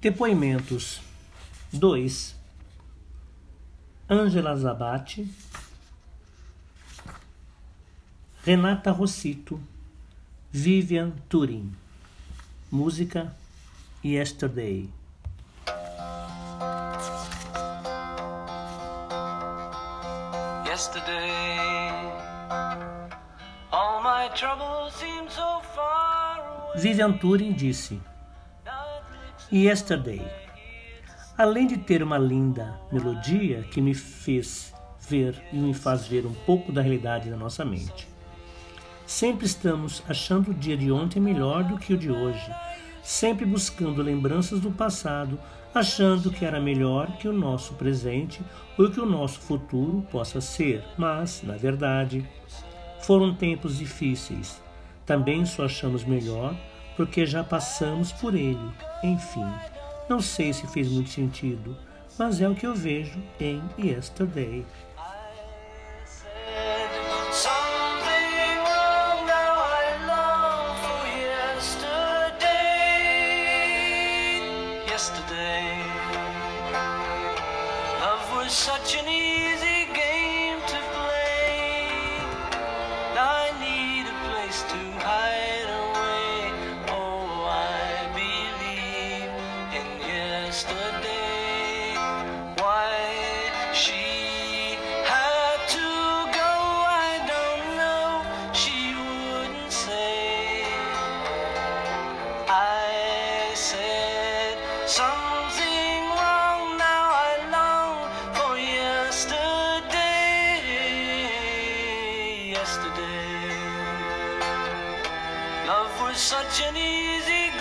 Depoimentos. 2 Ângela Zabate. Renata Rossito. Vivian Turin. Música. Yesterday. Yesterday. All my troubles seem so far away. Vivian Turin disse Yesterday. Além de ter uma linda melodia que me fez ver e me faz ver um pouco da realidade da nossa mente. Sempre estamos achando o dia de ontem melhor do que o de hoje, sempre buscando lembranças do passado, achando que era melhor que o nosso presente ou que o nosso futuro possa ser, mas, na verdade, foram tempos difíceis. Também só achamos melhor porque já passamos por ele. Enfim, não sei se fez muito sentido, mas é o que eu vejo em Yesterday. To hide. Something wrong now I long for yesterday. Yesterday. Love was such an easy